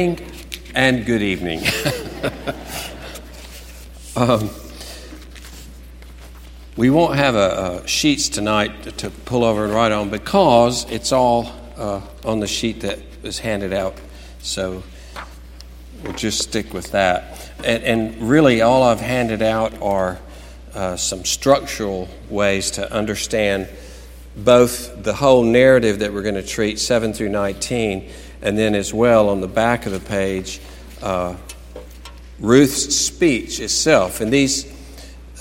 and good evening. um, we won't have a, a, sheets tonight to, to, pull over and write on because it's all uh, on the sheet that was handed out. So we'll just stick with that. And, and really, all I've handed out are uh, some structural ways to understand both the whole narrative that we're going to treat, 7 through 19 and then as well on the back of the page, uh, Ruth's speech itself. And these,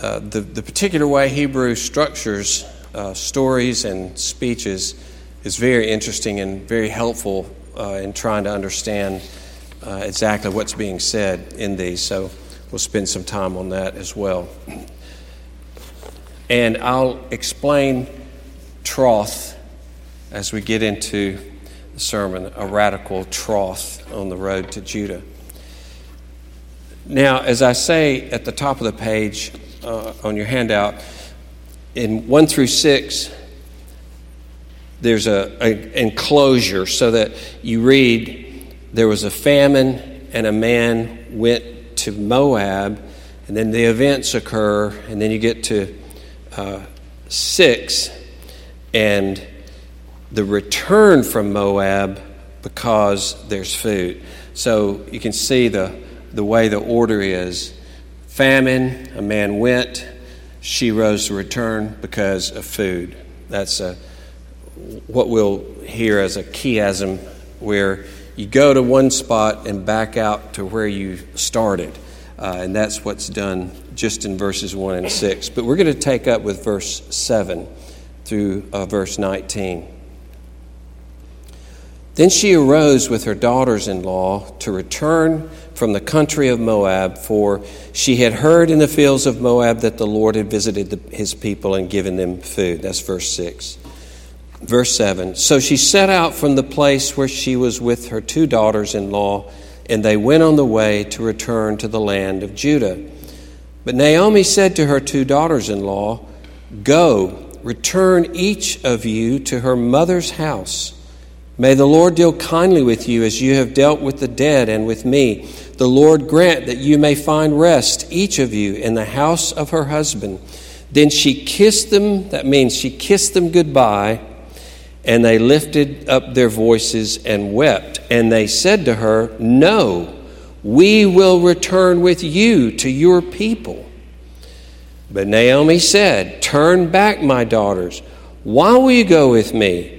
uh, the, the particular way Hebrew structures uh, stories and speeches is very interesting and very helpful uh, in trying to understand uh, exactly what's being said in these. So we'll spend some time on that as well. And I'll explain troth as we get into sermon, A Radical Troth on the Road to Judah. Now, as I say at the top of the page uh, on your handout, in 1 through 6, there's a, a enclosure so that you read there was a famine and a man went to Moab, and then the events occur, and then you get to uh, 6, and the return from Moab because there's food. So you can see the, the way the order is famine, a man went, she rose to return because of food. That's a, what we'll hear as a chiasm where you go to one spot and back out to where you started. Uh, and that's what's done just in verses 1 and 6. But we're going to take up with verse 7 through uh, verse 19. Then she arose with her daughters in law to return from the country of Moab, for she had heard in the fields of Moab that the Lord had visited the, his people and given them food. That's verse 6. Verse 7 So she set out from the place where she was with her two daughters in law, and they went on the way to return to the land of Judah. But Naomi said to her two daughters in law, Go, return each of you to her mother's house. May the Lord deal kindly with you as you have dealt with the dead and with me. The Lord grant that you may find rest, each of you, in the house of her husband. Then she kissed them, that means she kissed them goodbye, and they lifted up their voices and wept. And they said to her, No, we will return with you to your people. But Naomi said, Turn back, my daughters. Why will you go with me?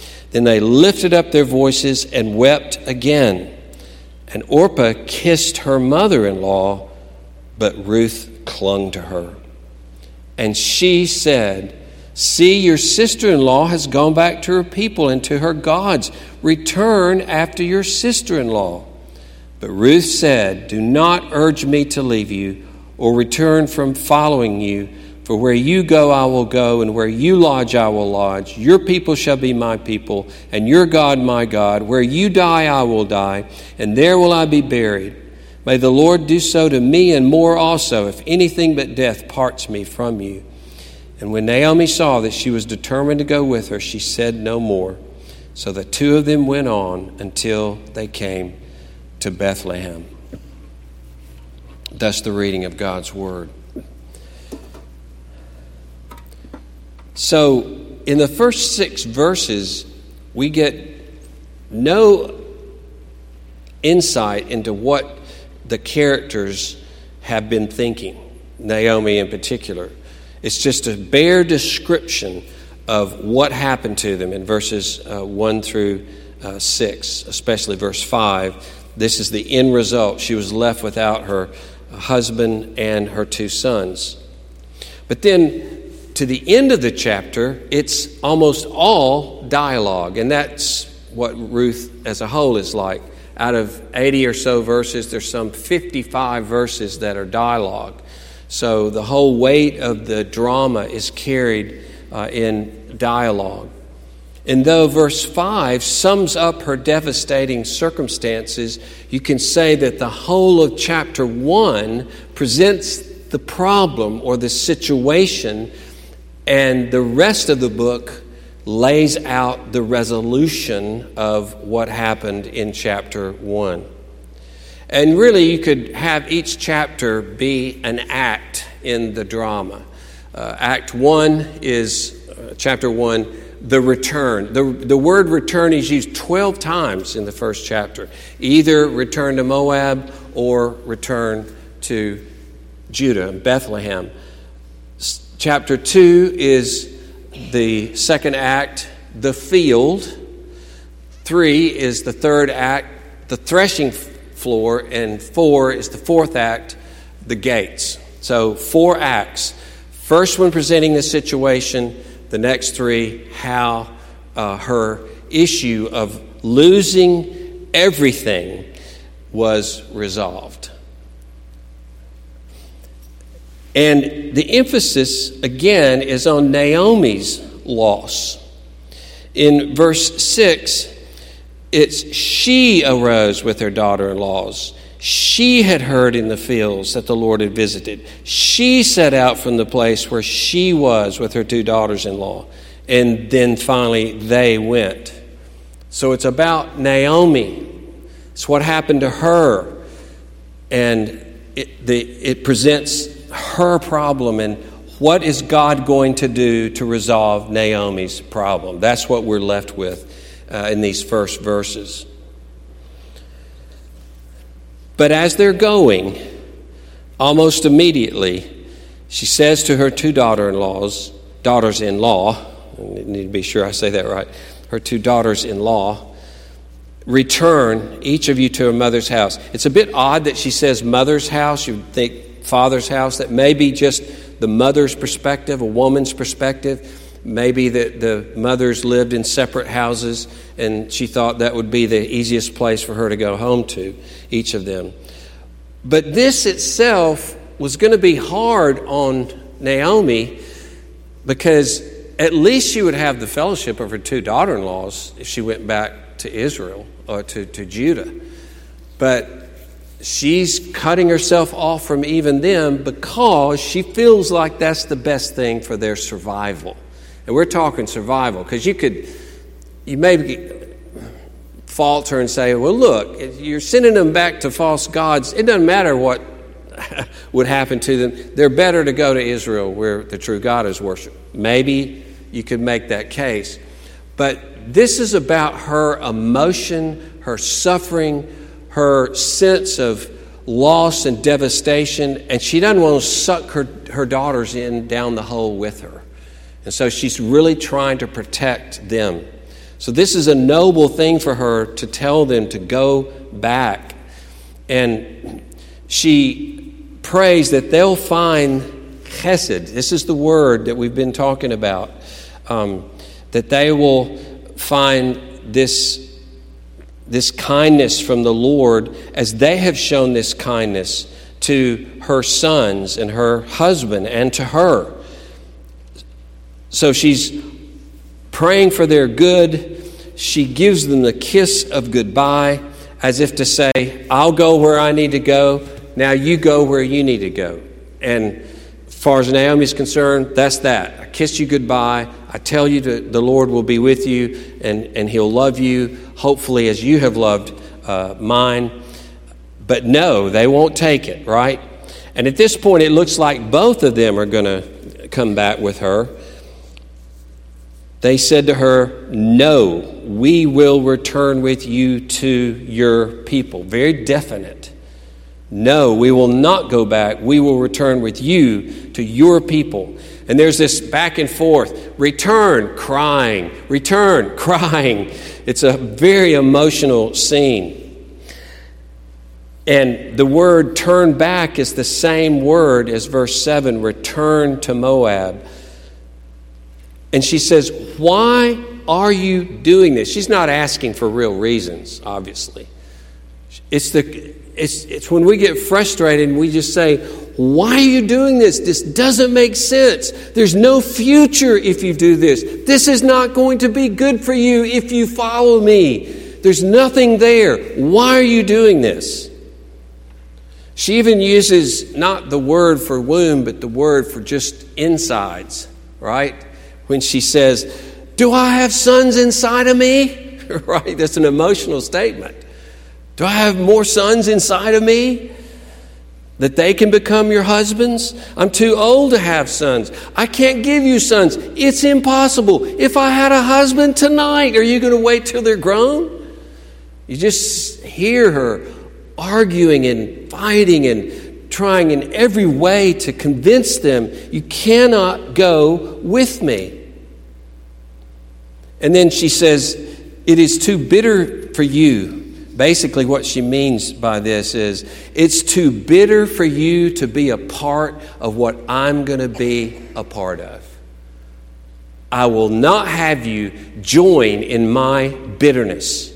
Then they lifted up their voices and wept again. And Orpah kissed her mother in law, but Ruth clung to her. And she said, See, your sister in law has gone back to her people and to her gods. Return after your sister in law. But Ruth said, Do not urge me to leave you or return from following you for where you go, I will go, and where you lodge, I will lodge. Your people shall be my people, and your God my God. Where you die, I will die, and there will I be buried. May the Lord do so to me and more also, if anything but death parts me from you. And when Naomi saw that she was determined to go with her, she said no more. So the two of them went on until they came to Bethlehem. Thus, the reading of God's word. So, in the first six verses, we get no insight into what the characters have been thinking, Naomi in particular. It's just a bare description of what happened to them in verses uh, 1 through uh, 6, especially verse 5. This is the end result. She was left without her husband and her two sons. But then to the end of the chapter, it's almost all dialogue, and that's what Ruth as a whole is like. out of 80 or so verses, there's some 55 verses that are dialogue. So the whole weight of the drama is carried uh, in dialogue. And though verse 5 sums up her devastating circumstances, you can say that the whole of chapter 1 presents the problem or the situation, and the rest of the book lays out the resolution of what happened in chapter 1. And really, you could have each chapter be an act in the drama. Uh, act 1 is, uh, chapter 1, the return. The, the word return is used 12 times in the first chapter either return to Moab or return to Judah, and Bethlehem. Chapter 2 is the second act, the field. 3 is the third act, the threshing floor. And 4 is the fourth act, the gates. So, four acts. First one presenting the situation the next three, how uh, her issue of losing everything was resolved. And the emphasis, again, is on Naomi's loss. In verse 6, it's she arose with her daughter in laws she had heard in the fields that the Lord had visited. She set out from the place where she was with her two daughters in law. And then finally, they went. So it's about Naomi. It's what happened to her. And it, the, it presents her problem and what is God going to do to resolve Naomi's problem? That's what we're left with uh, in these first verses. But as they're going, almost immediately, she says to her two daughter in laws, daughters in law, I need to be sure I say that right, her two daughters in law, return each of you to her mother's house. It's a bit odd that she says mother's house. You would think father's house. That may be just the mother's perspective, a woman's perspective. Maybe the, the mothers lived in separate houses, and she thought that would be the easiest place for her to go home to, each of them. But this itself was going to be hard on Naomi because at least she would have the fellowship of her two daughter in laws if she went back to Israel or to, to Judah. But she's cutting herself off from even them because she feels like that's the best thing for their survival. And we're talking survival because you could, you may falter and say, well, look, you're sending them back to false gods. It doesn't matter what would happen to them. They're better to go to Israel where the true God is worshiped. Maybe you could make that case. But this is about her emotion, her suffering, her sense of loss and devastation, and she doesn't want to suck her, her daughters in down the hole with her. And so she's really trying to protect them. So this is a noble thing for her to tell them to go back. And she prays that they'll find chesed. This is the word that we've been talking about. Um, that they will find this, this kindness from the Lord as they have shown this kindness to her sons and her husband and to her. So she's praying for their good. She gives them the kiss of goodbye as if to say, I'll go where I need to go. Now you go where you need to go. And as far as Naomi's concerned, that's that. I kiss you goodbye. I tell you that the Lord will be with you and, and He'll love you, hopefully, as you have loved uh, mine. But no, they won't take it, right? And at this point, it looks like both of them are going to come back with her. They said to her, No, we will return with you to your people. Very definite. No, we will not go back. We will return with you to your people. And there's this back and forth return, crying, return, crying. It's a very emotional scene. And the word turn back is the same word as verse 7 return to Moab. And she says, Why are you doing this? She's not asking for real reasons, obviously. It's, the, it's, it's when we get frustrated and we just say, Why are you doing this? This doesn't make sense. There's no future if you do this. This is not going to be good for you if you follow me. There's nothing there. Why are you doing this? She even uses not the word for womb, but the word for just insides, right? When she says, Do I have sons inside of me? right? That's an emotional statement. Do I have more sons inside of me? That they can become your husbands? I'm too old to have sons. I can't give you sons. It's impossible. If I had a husband tonight, are you going to wait till they're grown? You just hear her arguing and fighting and trying in every way to convince them, you cannot go with me. And then she says, It is too bitter for you. Basically, what she means by this is it's too bitter for you to be a part of what I'm going to be a part of. I will not have you join in my bitterness.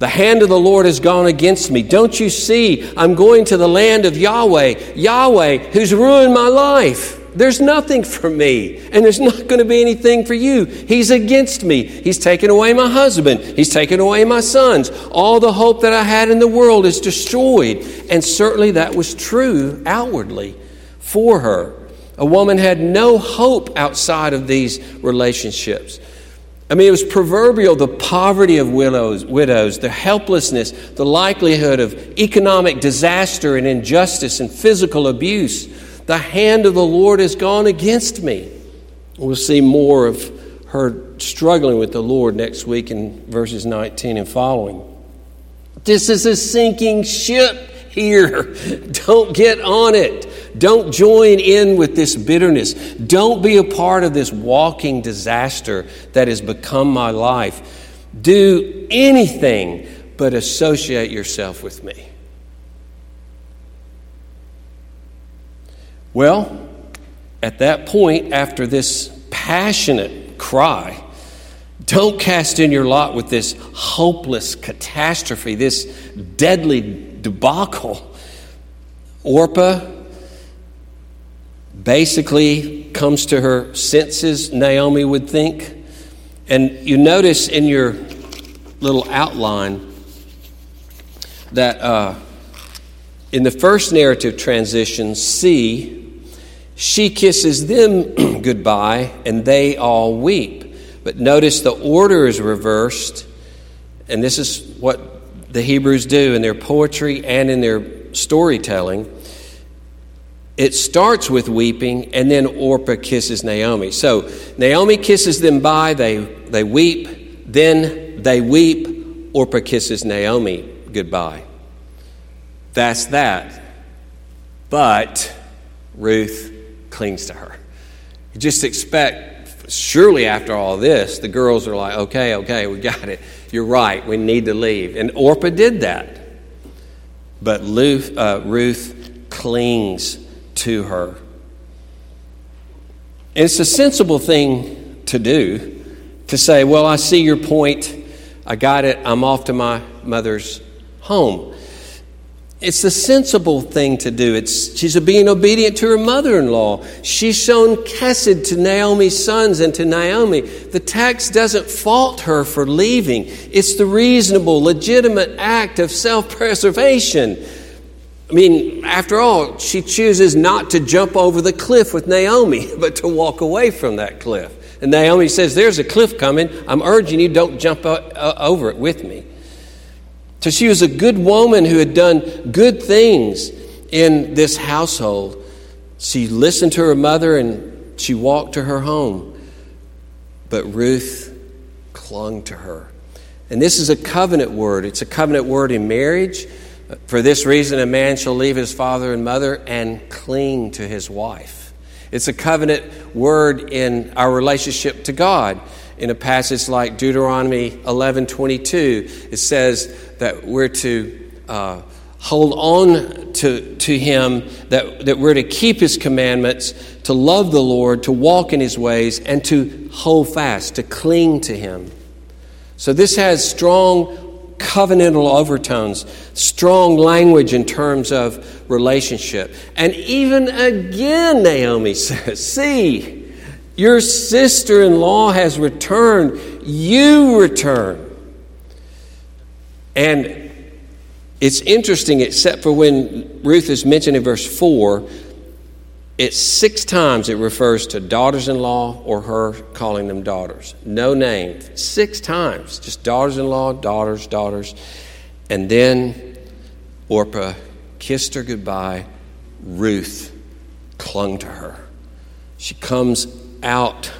The hand of the Lord has gone against me. Don't you see? I'm going to the land of Yahweh, Yahweh, who's ruined my life. There's nothing for me, and there's not going to be anything for you. He's against me. He's taken away my husband. He's taken away my sons. All the hope that I had in the world is destroyed. And certainly that was true outwardly for her. A woman had no hope outside of these relationships. I mean, it was proverbial the poverty of widows, widows, the helplessness, the likelihood of economic disaster and injustice and physical abuse. The hand of the Lord has gone against me. We'll see more of her struggling with the Lord next week in verses 19 and following. This is a sinking ship here. Don't get on it. Don't join in with this bitterness. Don't be a part of this walking disaster that has become my life. Do anything but associate yourself with me. Well, at that point, after this passionate cry, don't cast in your lot with this hopeless catastrophe, this deadly debacle. Orpah basically comes to her senses, Naomi would think. And you notice in your little outline that uh, in the first narrative transition, C, she kisses them goodbye and they all weep. But notice the order is reversed, and this is what the Hebrews do in their poetry and in their storytelling it starts with weeping, and then Orpah kisses Naomi. So Naomi kisses them by, they, they weep, then they weep, Orpah kisses Naomi goodbye. That's that. But Ruth clings to her. You just expect, surely after all this, the girls are like, okay, okay, we got it. You're right, we need to leave. And Orpah did that. But Ruth, uh, Ruth clings to her. It's a sensible thing to do to say, Well, I see your point. I got it. I'm off to my mother's home. It's the sensible thing to do. It's, she's being obedient to her mother in law. She's shown chesed to Naomi's sons and to Naomi. The text doesn't fault her for leaving, it's the reasonable, legitimate act of self preservation. I mean, after all, she chooses not to jump over the cliff with Naomi, but to walk away from that cliff. And Naomi says, There's a cliff coming. I'm urging you, don't jump over it with me. So she was a good woman who had done good things in this household. She listened to her mother and she walked to her home. But Ruth clung to her. And this is a covenant word. It's a covenant word in marriage. For this reason, a man shall leave his father and mother and cling to his wife. It's a covenant word in our relationship to God. In a passage like Deuteronomy 11 22, it says that we're to uh, hold on to, to Him, that, that we're to keep His commandments, to love the Lord, to walk in His ways, and to hold fast, to cling to Him. So this has strong covenantal overtones, strong language in terms of relationship. And even again, Naomi says, See, your sister in law has returned, you return. And it's interesting, except for when Ruth is mentioned in verse 4, it's six times it refers to daughters in law or her calling them daughters. No name. Six times. Just daughters in law, daughters, daughters. And then Orpah kissed her goodbye. Ruth clung to her. She comes out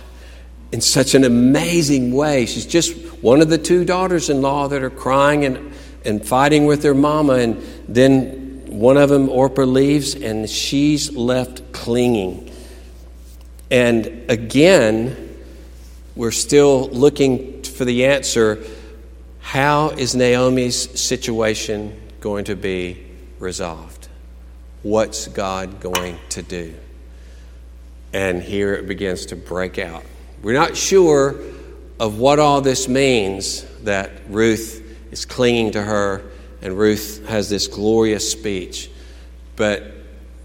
in such an amazing way. She's just one of the two daughters in law that are crying and, and fighting with their mama. And then one of them, Orpah, leaves, and she's left clinging. And again, we're still looking for the answer how is Naomi's situation going to be resolved? What's God going to do? And here it begins to break out. We're not sure of what all this means that Ruth is clinging to her and Ruth has this glorious speech. But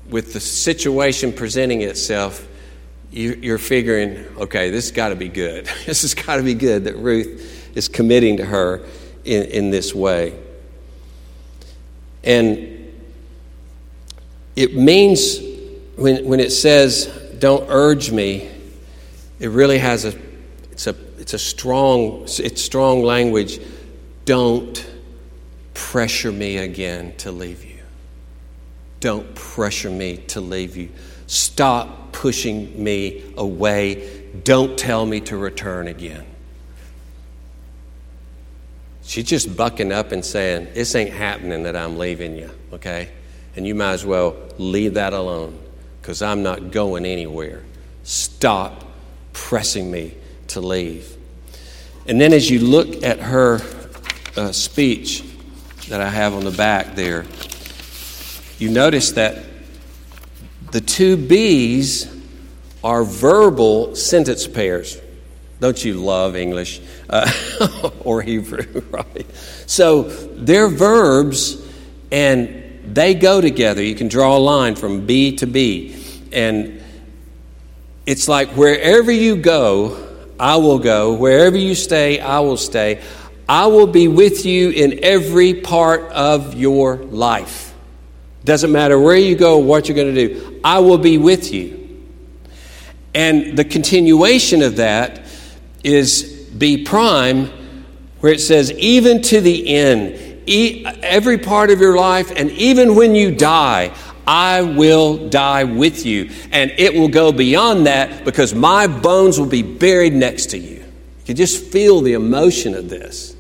with the situation presenting itself, you, are figuring, okay, this has got to be good. this has got to be good that Ruth is committing to her in, in this way. And it means, when, when it says, don't urge me, it really has a, it's a, it's a strong, it's strong language. Don't pressure me again to leave you. Don't pressure me to leave you. Stop pushing me away. Don't tell me to return again. She's just bucking up and saying, This ain't happening that I'm leaving you, okay? And you might as well leave that alone because I'm not going anywhere. Stop pressing me to leave. And then as you look at her uh, speech, that I have on the back there, you notice that the two B's are verbal sentence pairs. Don't you love English uh, or Hebrew, right? So they're verbs and they go together. You can draw a line from B to B. And it's like wherever you go, I will go. Wherever you stay, I will stay. I will be with you in every part of your life. Doesn't matter where you go, what you're going to do, I will be with you. And the continuation of that is B prime, where it says, even to the end, every part of your life, and even when you die, I will die with you. And it will go beyond that because my bones will be buried next to you. You can just feel the emotion of this.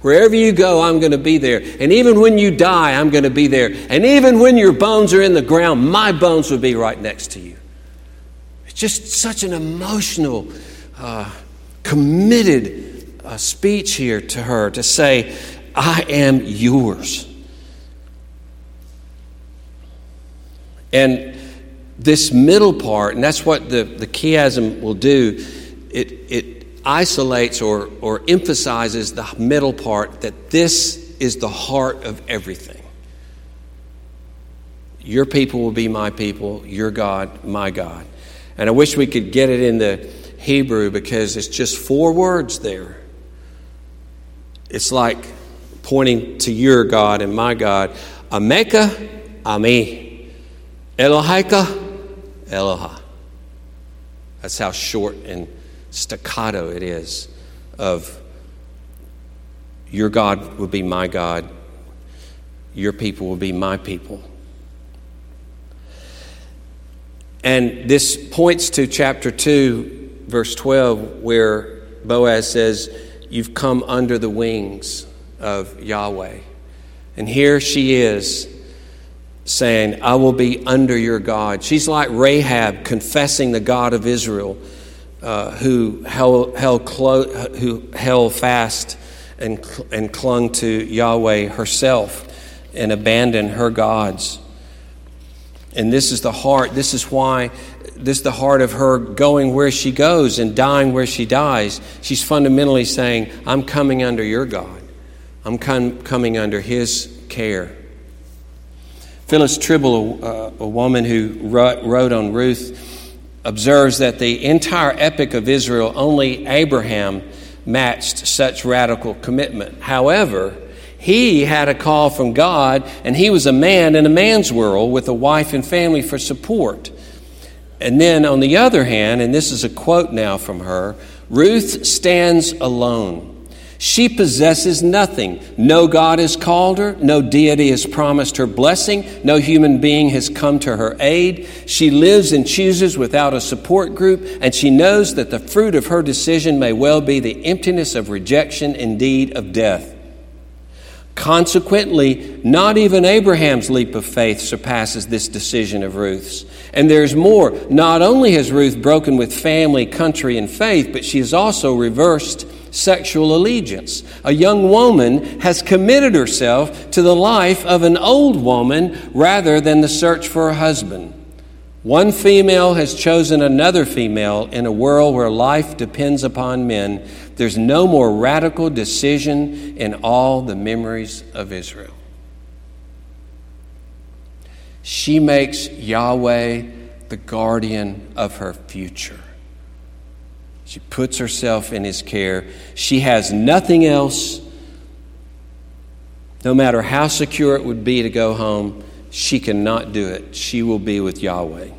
Wherever you go, I'm going to be there. And even when you die, I'm going to be there. And even when your bones are in the ground, my bones will be right next to you. It's just such an emotional, uh, committed uh, speech here to her to say, I am yours. And this middle part, and that's what the, the chiasm will do, it, it isolates or, or emphasizes the middle part that this is the heart of everything. Your people will be my people, your God, my God. And I wish we could get it in the Hebrew because it's just four words there. It's like pointing to your God and my God. Ameka, Ami. Elohika, Eloha. That's how short and staccato it is of your God will be my God, your people will be my people. And this points to chapter 2, verse 12, where Boaz says, You've come under the wings of Yahweh. And here she is saying, I will be under your God. She's like Rahab confessing the God of Israel uh, who held, held, clo- who held fast and, and clung to Yahweh herself and abandoned her gods. And this is the heart, this is why, this is the heart of her going where she goes and dying where she dies. She's fundamentally saying, I'm coming under your God. I'm com- coming under his care. Phyllis Trible, a, a woman who wrote, wrote on Ruth, observes that the entire epic of Israel, only Abraham matched such radical commitment. However, he had a call from God, and he was a man in a man's world with a wife and family for support. And then, on the other hand, and this is a quote now from her Ruth stands alone. She possesses nothing. No God has called her. No deity has promised her blessing. No human being has come to her aid. She lives and chooses without a support group, and she knows that the fruit of her decision may well be the emptiness of rejection, indeed of death. Consequently, not even Abraham's leap of faith surpasses this decision of Ruth's. And there's more. Not only has Ruth broken with family, country, and faith, but she has also reversed sexual allegiance. A young woman has committed herself to the life of an old woman rather than the search for a husband. One female has chosen another female in a world where life depends upon men. There's no more radical decision in all the memories of Israel. She makes Yahweh the guardian of her future. She puts herself in his care. She has nothing else. No matter how secure it would be to go home, she cannot do it. She will be with Yahweh.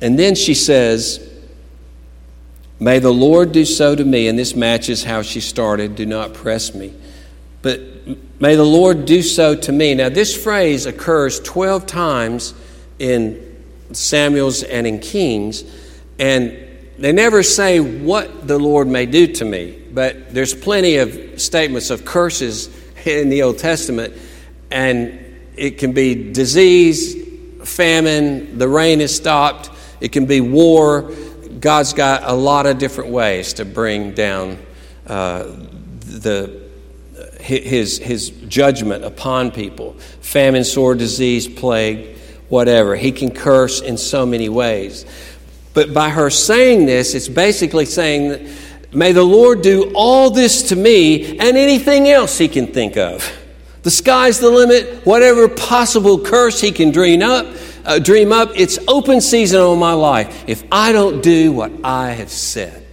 And then she says, May the Lord do so to me. And this matches how she started do not press me. But may the Lord do so to me. Now, this phrase occurs 12 times in Samuel's and in Kings, and they never say what the Lord may do to me, but there's plenty of statements of curses in the Old Testament, and it can be disease, famine, the rain is stopped, it can be war. God's got a lot of different ways to bring down uh, the his, his judgment upon people famine, sore disease, plague whatever. He can curse in so many ways. But by her saying this, it's basically saying may the Lord do all this to me and anything else he can think of. The sky's the limit. Whatever possible curse he can dream up, uh, dream up, it's open season on my life if I don't do what I have said.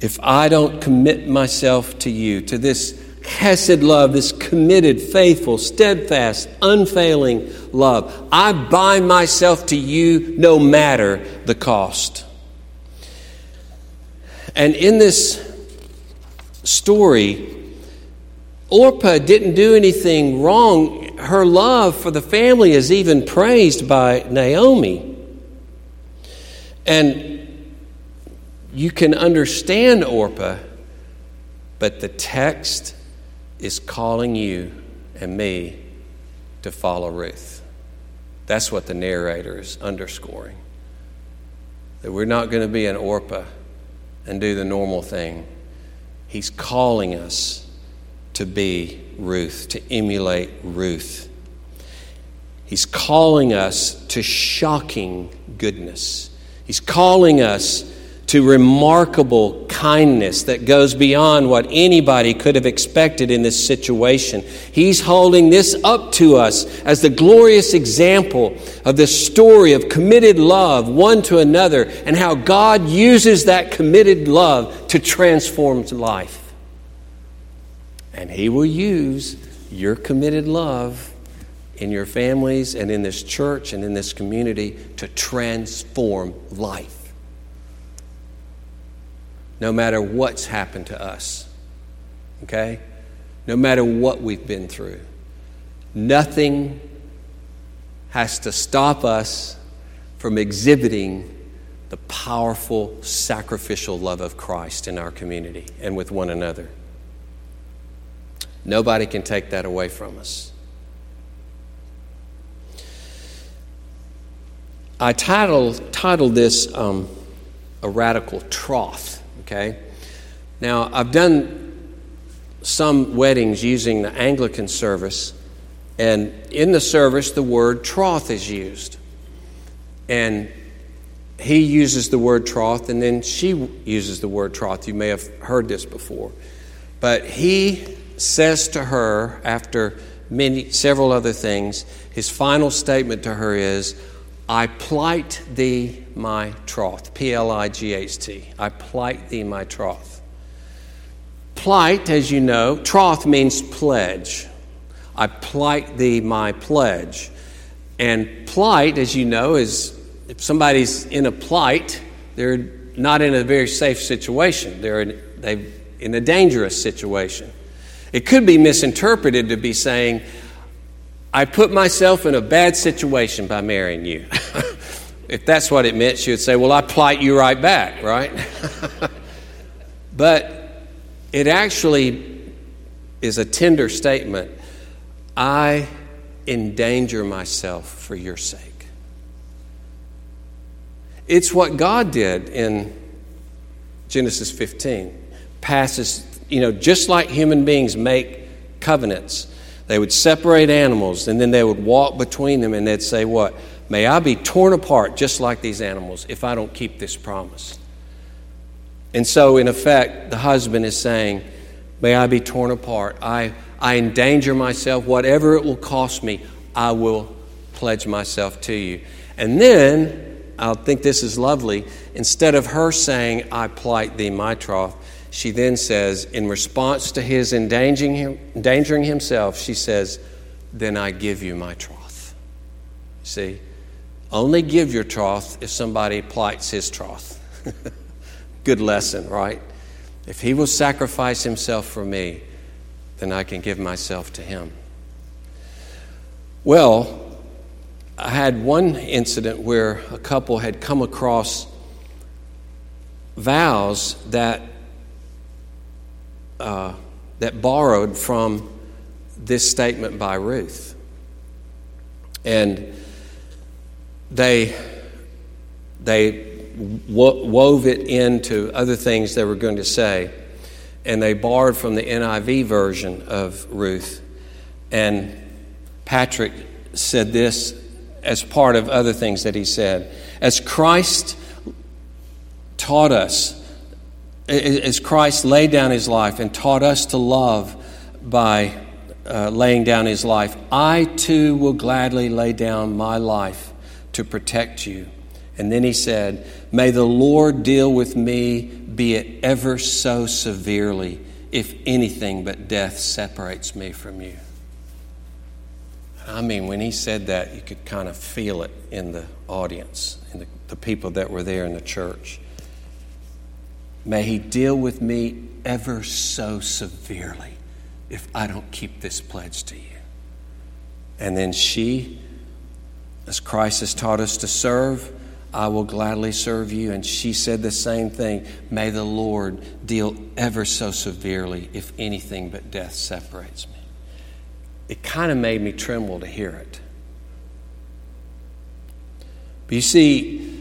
If I don't commit myself to you, to this Hesed love, this committed, faithful, steadfast, unfailing love. I bind myself to you no matter the cost. And in this story, Orpah didn't do anything wrong. Her love for the family is even praised by Naomi. And you can understand Orpah, but the text is calling you and me to follow Ruth. That's what the narrator is underscoring. That we're not going to be an Orpah and do the normal thing. He's calling us to be Ruth, to emulate Ruth. He's calling us to shocking goodness. He's calling us to remarkable kindness that goes beyond what anybody could have expected in this situation. He's holding this up to us as the glorious example of this story of committed love one to another and how God uses that committed love to transform life. And He will use your committed love in your families and in this church and in this community to transform life no matter what's happened to us. Okay? No matter what we've been through. Nothing has to stop us from exhibiting the powerful sacrificial love of Christ in our community and with one another. Nobody can take that away from us. I titled, titled this um, A Radical Troth. Okay? Now, I've done some weddings using the Anglican service, and in the service, the word troth is used. And he uses the word troth, and then she uses the word troth. You may have heard this before. But he says to her, after many, several other things, his final statement to her is, I plight thee my troth. P L I G H T. I plight thee my troth. Plight, as you know, troth means pledge. I plight thee my pledge. And plight, as you know, is if somebody's in a plight, they're not in a very safe situation. They're in, they in a dangerous situation. It could be misinterpreted to be saying, I put myself in a bad situation by marrying you. if that's what it meant, she would say, Well, I plight you right back, right? but it actually is a tender statement. I endanger myself for your sake. It's what God did in Genesis 15. Passes, you know, just like human beings make covenants, they would separate animals and then they would walk between them and they'd say, What? May I be torn apart just like these animals if I don't keep this promise. And so, in effect, the husband is saying, May I be torn apart. I I endanger myself, whatever it will cost me, I will pledge myself to you. And then, I think this is lovely, instead of her saying, I plight thee my troth, she then says, in response to his endangering, him, endangering himself, she says, Then I give you my troth. See? Only give your troth if somebody plights his troth. Good lesson, right? If he will sacrifice himself for me, then I can give myself to Him. Well, I had one incident where a couple had come across vows that uh, that borrowed from this statement by Ruth, and they they wove it into other things they were going to say and they borrowed from the NIV version of Ruth. And Patrick said this as part of other things that he said. As Christ taught us, as Christ laid down his life and taught us to love by uh, laying down his life, I too will gladly lay down my life to protect you. And then he said, May the Lord deal with me be it ever so severely, if anything but death separates me from you. I mean, when he said that, you could kind of feel it in the audience, in the, the people that were there in the church. May he deal with me ever so severely if I don't keep this pledge to you. And then she, as Christ has taught us to serve, I will gladly serve you. And she said the same thing. May the Lord deal ever so severely if anything but death separates me. It kind of made me tremble to hear it. But you see,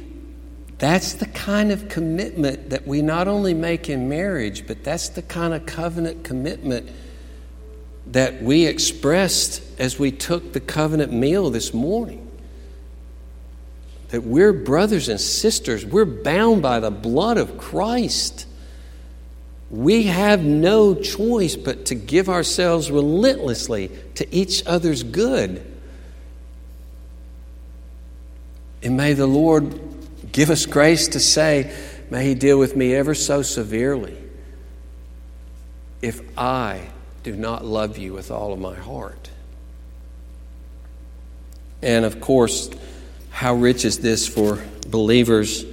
that's the kind of commitment that we not only make in marriage, but that's the kind of covenant commitment that we expressed as we took the covenant meal this morning that we're brothers and sisters. We're bound by the blood of Christ. We have no choice but to give ourselves relentlessly to each other's good. And may the Lord give us grace to say, May He deal with me ever so severely if I do not love you with all of my heart. And of course, how rich is this for believers?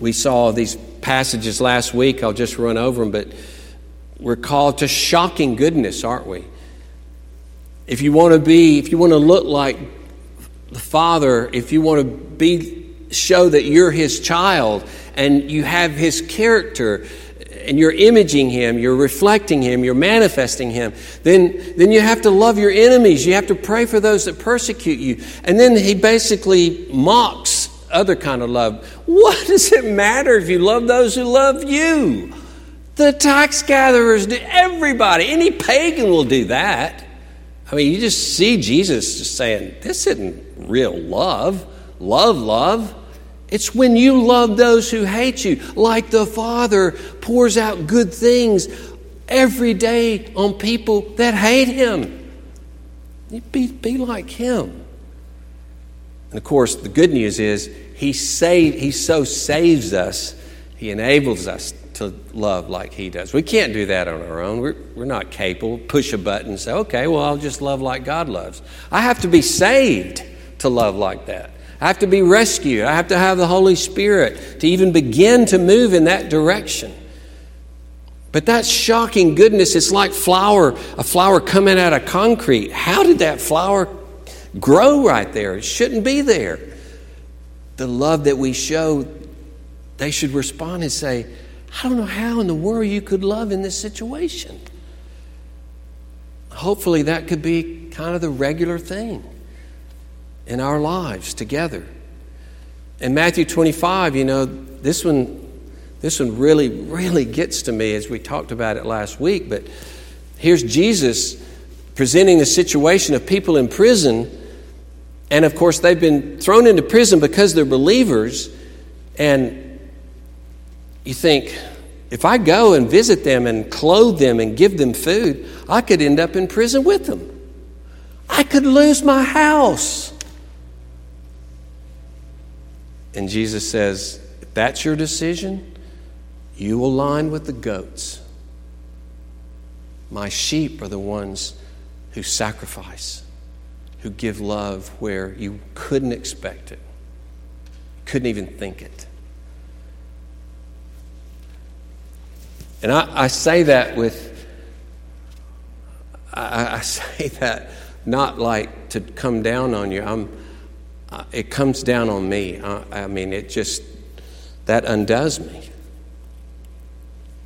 We saw these passages last week. I'll just run over them, but we're called to shocking goodness, aren't we? If you want to be, if you want to look like the Father, if you want to be, show that you're His child and you have His character, and you're imaging him, you're reflecting him, you're manifesting him, then, then you have to love your enemies. You have to pray for those that persecute you. And then he basically mocks other kind of love. What does it matter if you love those who love you? The tax gatherers, do everybody, any pagan will do that. I mean, you just see Jesus just saying, This isn't real love. Love, love. It's when you love those who hate you, like the Father pours out good things every day on people that hate Him. You be, be like Him. And of course, the good news is He, save, he so saves us, He enables us to love like He does. We can't do that on our own. We're, we're not capable. Push a button and say, okay, well, I'll just love like God loves. I have to be saved to love like that. I have to be rescued. I have to have the Holy Spirit to even begin to move in that direction. But that shocking goodness, it's like flour, a flower coming out of concrete. How did that flower grow right there? It shouldn't be there. The love that we show, they should respond and say, I don't know how in the world you could love in this situation. Hopefully, that could be kind of the regular thing in our lives together. In Matthew 25, you know, this one, this one really, really gets to me as we talked about it last week. But here's Jesus presenting the situation of people in prison. And of course, they've been thrown into prison because they're believers. And you think, if I go and visit them and clothe them and give them food, I could end up in prison with them. I could lose my house. And Jesus says, if that's your decision, you will line with the goats. My sheep are the ones who sacrifice, who give love where you couldn't expect it, couldn't even think it. And I, I say that with, I, I say that not like to come down on you. I'm, it comes down on me. Uh, I mean, it just, that undoes me.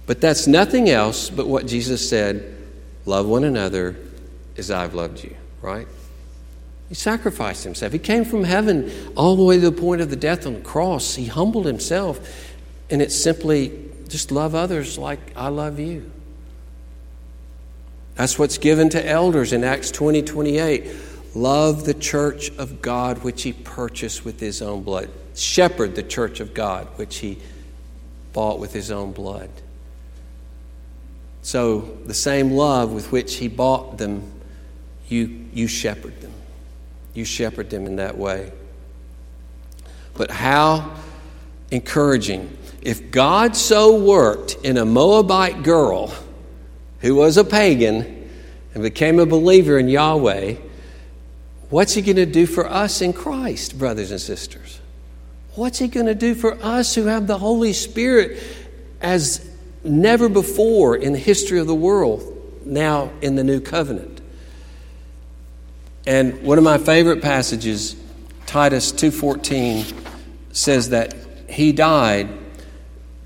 But that's nothing else but what Jesus said love one another as I've loved you, right? He sacrificed himself. He came from heaven all the way to the point of the death on the cross. He humbled himself, and it's simply just love others like I love you. That's what's given to elders in Acts 20 28. Love the church of God which he purchased with his own blood. Shepherd the church of God which he bought with his own blood. So, the same love with which he bought them, you, you shepherd them. You shepherd them in that way. But how encouraging. If God so worked in a Moabite girl who was a pagan and became a believer in Yahweh, What's He going to do for us in Christ, brothers and sisters? What's He going to do for us who have the Holy Spirit as never before in the history of the world, now in the new covenant? And one of my favorite passages, Titus 2:14, says that he died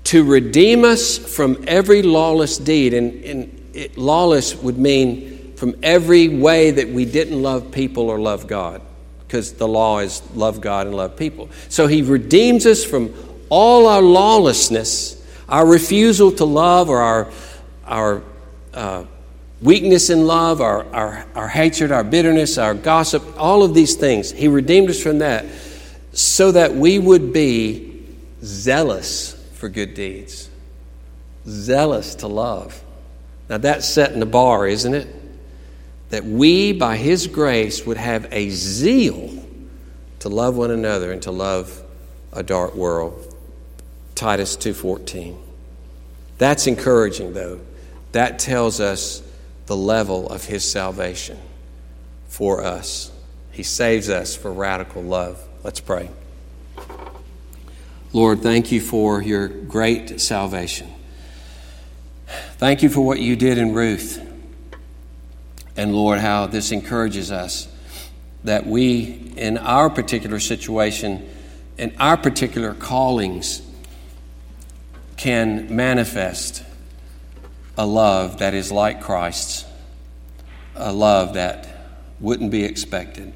to redeem us from every lawless deed. And, and it, lawless would mean from every way that we didn't love people or love God, because the law is love God and love people. So he redeems us from all our lawlessness, our refusal to love, or our, our uh, weakness in love, our, our, our hatred, our bitterness, our gossip, all of these things. He redeemed us from that so that we would be zealous for good deeds, zealous to love. Now that's setting the bar, isn't it? That we, by His grace, would have a zeal to love one another and to love a dark world. Titus 2:14. That's encouraging though. That tells us the level of his salvation for us. He saves us for radical love. Let's pray. Lord, thank you for your great salvation. Thank you for what you did in Ruth. And Lord, how this encourages us that we, in our particular situation, in our particular callings, can manifest a love that is like Christ's, a love that wouldn't be expected.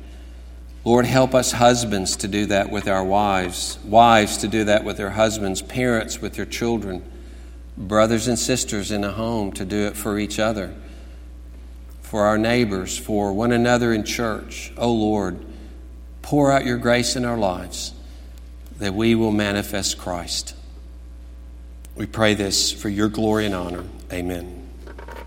Lord, help us husbands to do that with our wives, wives to do that with their husbands, parents with their children, brothers and sisters in a home to do it for each other for our neighbors, for one another in church. Oh Lord, pour out your grace in our lives that we will manifest Christ. We pray this for your glory and honor. Amen.